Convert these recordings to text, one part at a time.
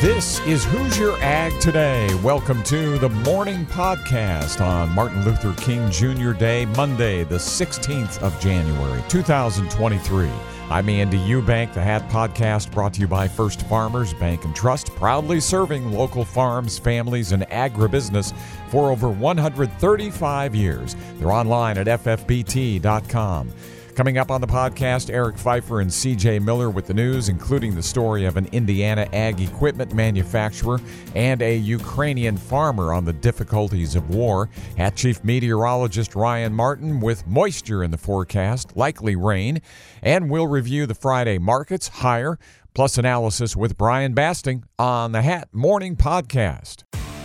This is Hoosier Ag Today. Welcome to the morning podcast on Martin Luther King Jr. Day, Monday, the 16th of January, 2023. I'm Andy Eubank, the Hat Podcast brought to you by First Farmers Bank and Trust, proudly serving local farms, families, and agribusiness for over 135 years. They're online at ffbt.com. Coming up on the podcast, Eric Pfeiffer and CJ Miller with the news, including the story of an Indiana ag equipment manufacturer and a Ukrainian farmer on the difficulties of war. Hat Chief Meteorologist Ryan Martin with moisture in the forecast, likely rain. And we'll review the Friday markets higher, plus analysis with Brian Basting on the Hat Morning Podcast.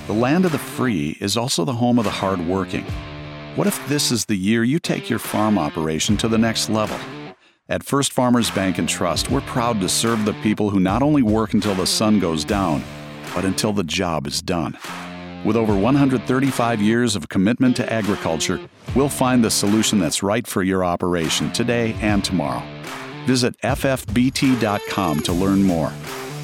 The land of the free is also the home of the hardworking. What if this is the year you take your farm operation to the next level? At First Farmers Bank and Trust, we're proud to serve the people who not only work until the sun goes down, but until the job is done. With over 135 years of commitment to agriculture, we'll find the solution that's right for your operation today and tomorrow. Visit ffbt.com to learn more.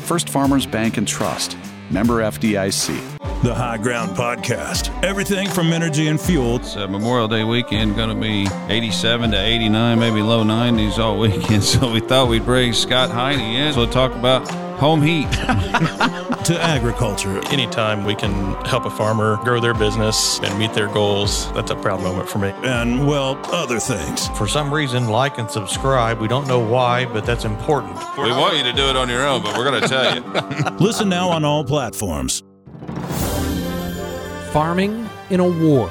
First Farmers Bank and Trust, member FDIC. The High Ground Podcast. Everything from energy and fuel. It's uh, Memorial Day weekend, going to be 87 to 89, maybe low 90s all weekend. So we thought we'd bring Scott Heine in to talk about home heat. to agriculture. Anytime we can help a farmer grow their business and meet their goals, that's a proud moment for me. And, well, other things. For some reason, like and subscribe. We don't know why, but that's important. We want you to do it on your own, but we're going to tell you. Listen now on all platforms. Farming in a War.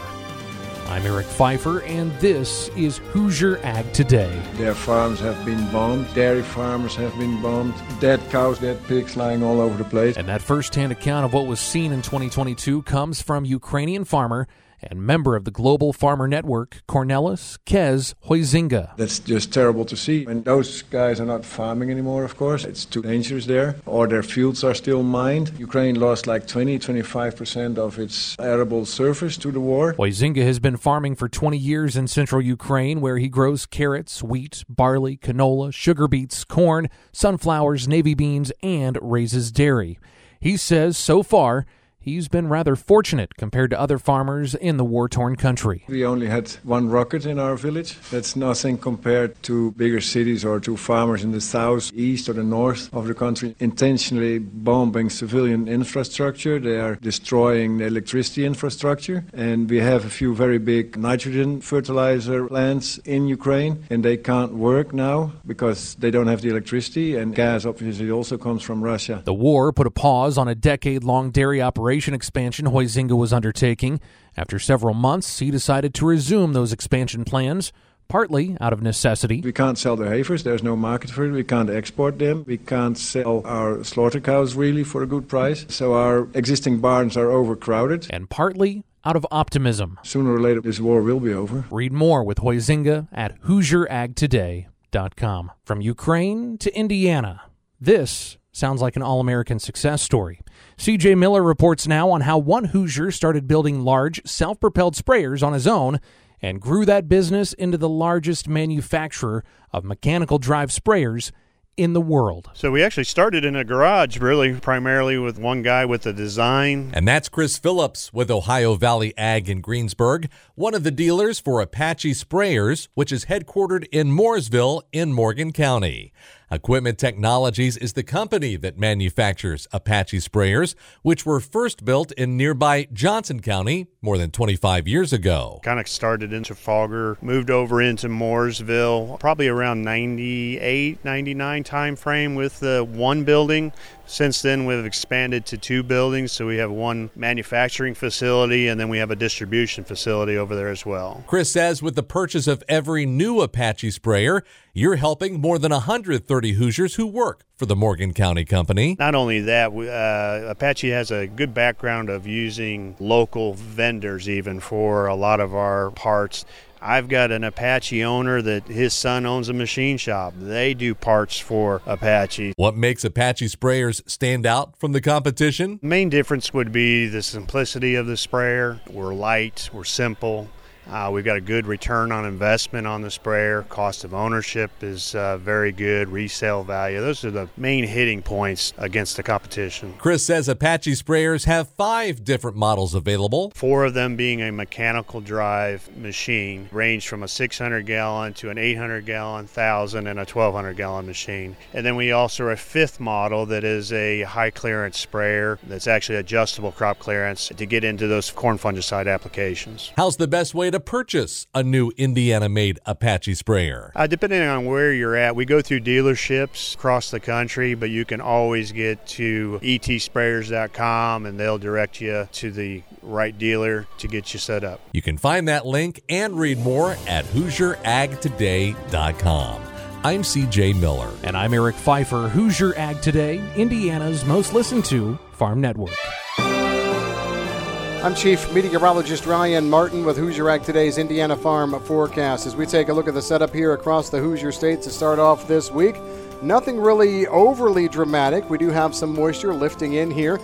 I'm Eric Pfeiffer, and this is Hoosier Ag Today. Their farms have been bombed, dairy farmers have been bombed, dead cows, dead pigs lying all over the place. And that first hand account of what was seen in 2022 comes from Ukrainian farmer and member of the Global Farmer Network, Cornelis Kees Huizinga. That's just terrible to see. And those guys are not farming anymore, of course. It's too dangerous there. Or their fields are still mined. Ukraine lost like 20, 25% of its arable surface to the war. Huizinga has been farming for 20 years in central Ukraine, where he grows carrots, wheat, barley, canola, sugar beets, corn, sunflowers, navy beans, and raises dairy. He says so far, he's been rather fortunate compared to other farmers in the war torn country. We only had one rocket in our village. That's nothing compared to bigger cities or to farmers in the south, east, or the north of the country intentionally bombing civilian infrastructure. They are destroying the electricity infrastructure. And we have a few very big nitrogen fertilizer plants in Ukraine, and they can't work now because they don't have the electricity. And gas obviously also comes from Russia. The war put a pause on a decade long dairy operation expansion Huizinga was undertaking. After several months, he decided to resume those expansion plans, partly out of necessity. We can't sell the heifers, there's no market for it, we can't export them, we can't sell our slaughter cows really for a good price, so our existing barns are overcrowded. And partly out of optimism. Sooner or later, this war will be over. Read more with Huizinga at HoosierAgToday.com. From Ukraine to Indiana, this sounds like an all American success story. CJ Miller reports now on how one Hoosier started building large, self propelled sprayers on his own and grew that business into the largest manufacturer of mechanical drive sprayers in the world. So we actually started in a garage, really, primarily with one guy with the design. And that's Chris Phillips with Ohio Valley Ag in Greensburg, one of the dealers for Apache Sprayers, which is headquartered in Mooresville in Morgan County. Equipment Technologies is the company that manufactures Apache sprayers, which were first built in nearby Johnson County more than 25 years ago. Kind of started in Trafalgar, moved over into Mooresville, probably around 98, 99 time frame with the one building. Since then, we've expanded to two buildings, so we have one manufacturing facility and then we have a distribution facility over there as well. Chris says with the purchase of every new Apache sprayer, you're helping more than 130 Hoosiers who work for the Morgan County Company. Not only that, uh, Apache has a good background of using local vendors even for a lot of our parts. I've got an Apache owner that his son owns a machine shop. They do parts for Apache. What makes Apache sprayers stand out from the competition? Main difference would be the simplicity of the sprayer. We're light, we're simple. Uh, we've got a good return on investment on the sprayer. Cost of ownership is uh, very good. Resale value. Those are the main hitting points against the competition. Chris says Apache sprayers have five different models available. Four of them being a mechanical drive machine, range from a 600 gallon to an 800 gallon, 1000, and a 1200 gallon machine. And then we also have a fifth model that is a high clearance sprayer that's actually adjustable crop clearance to get into those corn fungicide applications. How's the best way to purchase a new Indiana made Apache sprayer? Uh, depending on where you're at, we go through dealerships across the country, but you can always get to etsprayers.com and they'll direct you to the right dealer to get you set up. You can find that link and read more at HoosierAgToday.com. I'm CJ Miller. And I'm Eric Pfeiffer. Hoosier Ag Today, Indiana's most listened to farm network. I'm Chief Meteorologist Ryan Martin with Hoosier Ag Today's Indiana Farm Forecast. As we take a look at the setup here across the Hoosier State to start off this week, nothing really overly dramatic. We do have some moisture lifting in here.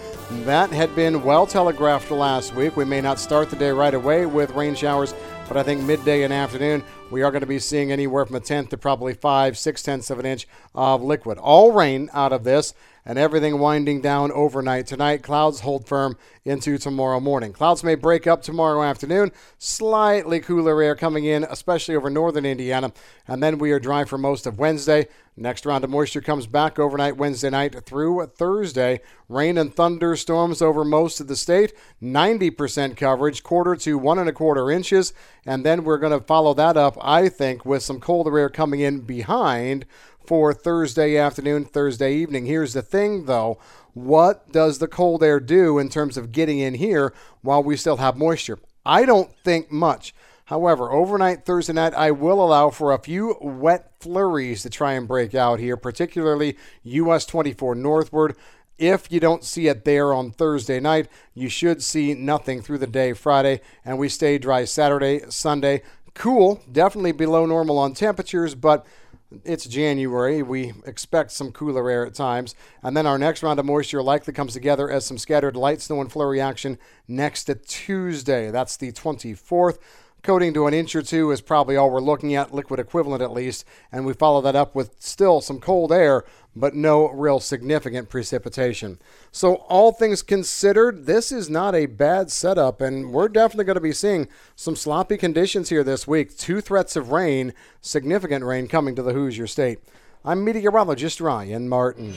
That had been well telegraphed last week. We may not start the day right away with rain showers, but I think midday and afternoon we are going to be seeing anywhere from a tenth to probably five, six tenths of an inch of liquid. All rain out of this and everything winding down overnight tonight. Clouds hold firm into tomorrow morning. Clouds may break up tomorrow afternoon. Slightly cooler air coming in, especially over northern Indiana. And then we are dry for most of Wednesday. Next round of moisture comes back overnight Wednesday night through Thursday. Rain and thunderstorms over most of the state. 90% coverage, quarter to one and a quarter inches. And then we're going to follow that up, I think, with some colder air coming in behind for Thursday afternoon, Thursday evening. Here's the thing, though. What does the cold air do in terms of getting in here while we still have moisture? I don't think much. However, overnight Thursday night, I will allow for a few wet flurries to try and break out here, particularly US 24 northward. If you don't see it there on Thursday night, you should see nothing through the day Friday, and we stay dry Saturday, Sunday. Cool, definitely below normal on temperatures, but it's January. We expect some cooler air at times. And then our next round of moisture likely comes together as some scattered light snow and flurry action next to Tuesday. That's the 24th. Coating to an inch or two is probably all we're looking at, liquid equivalent at least. And we follow that up with still some cold air, but no real significant precipitation. So, all things considered, this is not a bad setup, and we're definitely going to be seeing some sloppy conditions here this week. Two threats of rain, significant rain coming to the Hoosier State. I'm meteorologist Ryan Martin.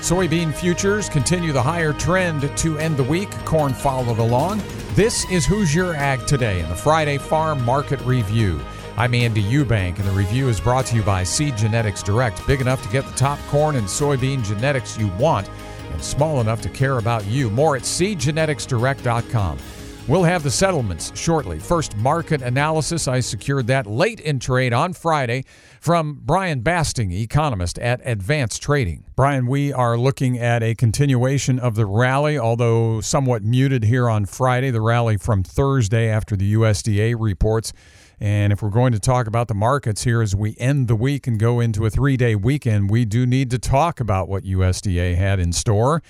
Soybean futures continue the higher trend to end the week. Corn followed along. This is Hoosier Ag Today in the Friday Farm Market Review. I'm Andy Eubank, and the review is brought to you by Seed Genetics Direct, big enough to get the top corn and soybean genetics you want, and small enough to care about you. More at seedgeneticsdirect.com. We'll have the settlements shortly. First, market analysis. I secured that late in trade on Friday from Brian Basting, economist at Advance Trading. Brian, we are looking at a continuation of the rally, although somewhat muted here on Friday, the rally from Thursday after the USDA reports. And if we're going to talk about the markets here as we end the week and go into a three day weekend, we do need to talk about what USDA had in store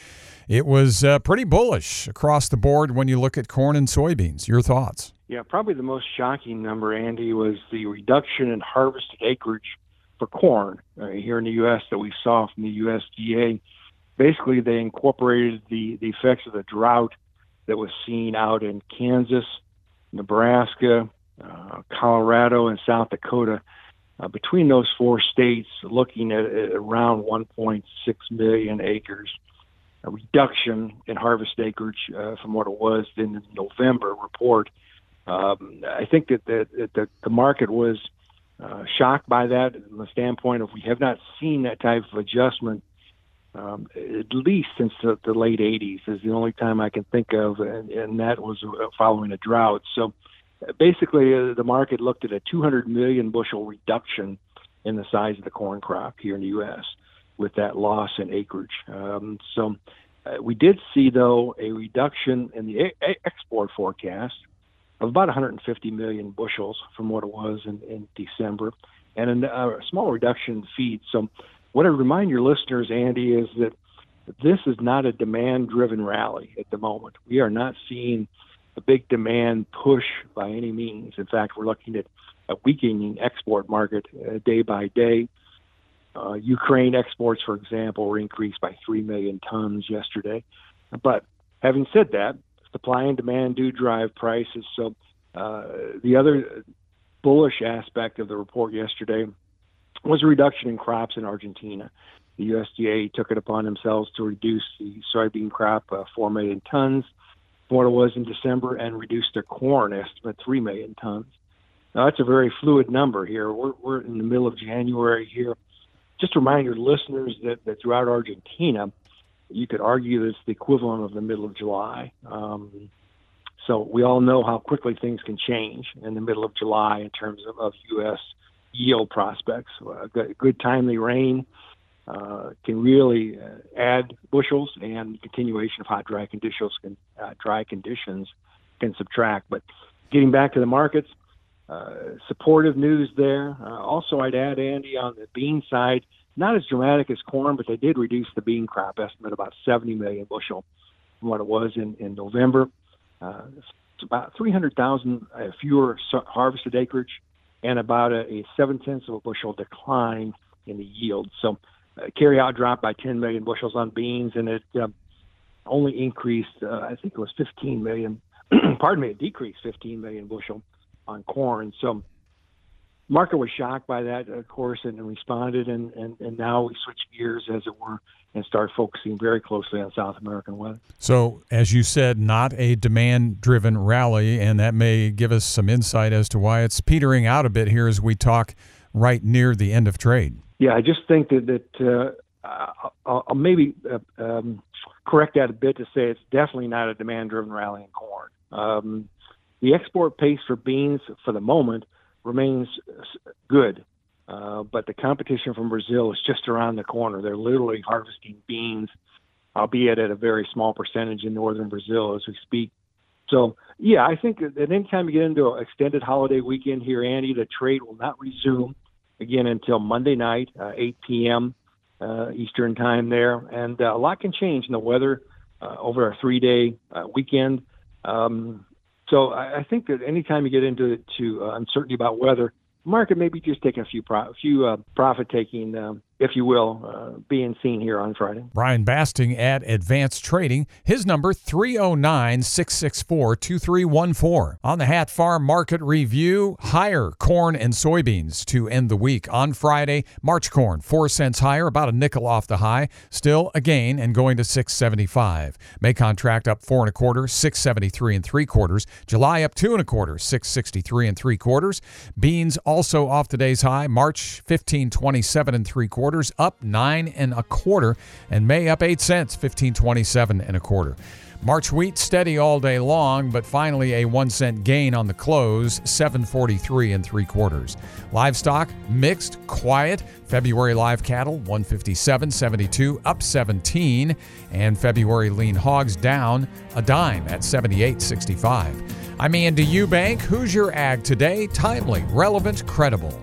it was uh, pretty bullish across the board when you look at corn and soybeans. Your thoughts? Yeah, probably the most shocking number, Andy, was the reduction in harvested acreage for corn uh, here in the U.S. that we saw from the USDA. Basically, they incorporated the, the effects of the drought that was seen out in Kansas, Nebraska, uh, Colorado, and South Dakota. Uh, between those four states, looking at, at around 1.6 million acres a reduction in harvest acreage uh, from what it was in the November report. Um, I think that the, the, the market was uh, shocked by that from the standpoint of we have not seen that type of adjustment um, at least since the, the, late 80s is the only time I can think of, and, and that was uh, following a drought. So basically, uh, the market looked at a 200 million bushel reduction in the size of the corn crop here in the U.S with that loss in acreage. Um, so uh, we did see, though, a reduction in the a- export forecast of about 150 million bushels from what it was in, in December, and a, uh, a small reduction in feed. So, what I remind your listeners, Andy, is that this is not a demand-driven rally at the moment. We are not seeing a big demand push by any means. In fact, we're looking at a weakening export market uh, day by day. Uh, Ukraine exports, for example, were increased by 3 million tons yesterday. But having said that, supply and demand do drive prices. So uh, the other bullish aspect of the report yesterday was a reduction in crops in Argentina. The USDA took it upon themselves to reduce the soybean crop uh, 4 million tons what it was in December and reduced their corn estimate 3 million tons. Now, that's a very fluid number here. We're, we're in the middle of January here. Just to remind your listeners that, that throughout Argentina, you could argue that it's the equivalent of the middle of July. Um, so we all know how quickly things can change in the middle of July in terms of, of U.S. yield prospects. Good, good timely rain uh, can really uh, add bushels, and continuation of hot, dry conditions can uh, dry conditions can subtract. But getting back to the markets, uh, supportive news there. Uh, also, I'd add Andy on the bean side, not as dramatic as corn, but they did reduce the bean crop estimate about 70 million bushel from what it was in in November. Uh, it's about 300,000 uh, fewer harvested acreage and about a, a seven tenths of a bushel decline in the yield. So carry out dropped by 10 million bushels on beans, and it uh, only increased, uh, I think it was 15 million. pardon me, it decreased 15 million bushel on corn. So market was shocked by that, of course, and, and responded, and, and, and now we switch gears, as it were, and start focusing very closely on South American weather. So, as you said, not a demand driven rally, and that may give us some insight as to why it's petering out a bit here as we talk right near the end of trade. Yeah, I just think that, that uh, I'll, maybe uh, um, correct that a bit to say it's definitely not a demand driven rally in corn. Um, the export pace for beans for the moment remains good. Uh, but the competition from Brazil is just around the corner. They're literally harvesting beans, albeit at a very small percentage in northern Brazil as we speak. So, yeah, I think that anytime you get into an extended holiday weekend here, Andy, the trade will not resume again until Monday night, uh, 8 p.m. Uh, Eastern time there. And uh, a lot can change in the weather uh, over a three day uh, weekend. Um, so I, I think that anytime you get into to uh, uncertainty about weather, market maybe just taking a few pro- a few uh, profit taking um, if you will, uh, being seen here on Friday. Brian Basting at Advance Trading. His number 309 664 2314. On the Hat Farm Market Review, higher corn and soybeans to end the week. On Friday, March corn, 4 cents higher, about a nickel off the high. Still a gain and going to 675. May contract up 4 and a quarter, 673 and 3 quarters. July up 2 and a quarter, 663 and 3 quarters. Beans also off today's high, March 1527 and 3 quarters up nine and a quarter, and May up eight cents, fifteen twenty-seven and a quarter. March wheat steady all day long, but finally a one cent gain on the close, 743 and three quarters. Livestock mixed, quiet. February live cattle 157.72, up 17, and February lean hogs down a dime at 78.65. I'm Andy Eubank. Hoosier Ag Today? Timely, relevant, credible.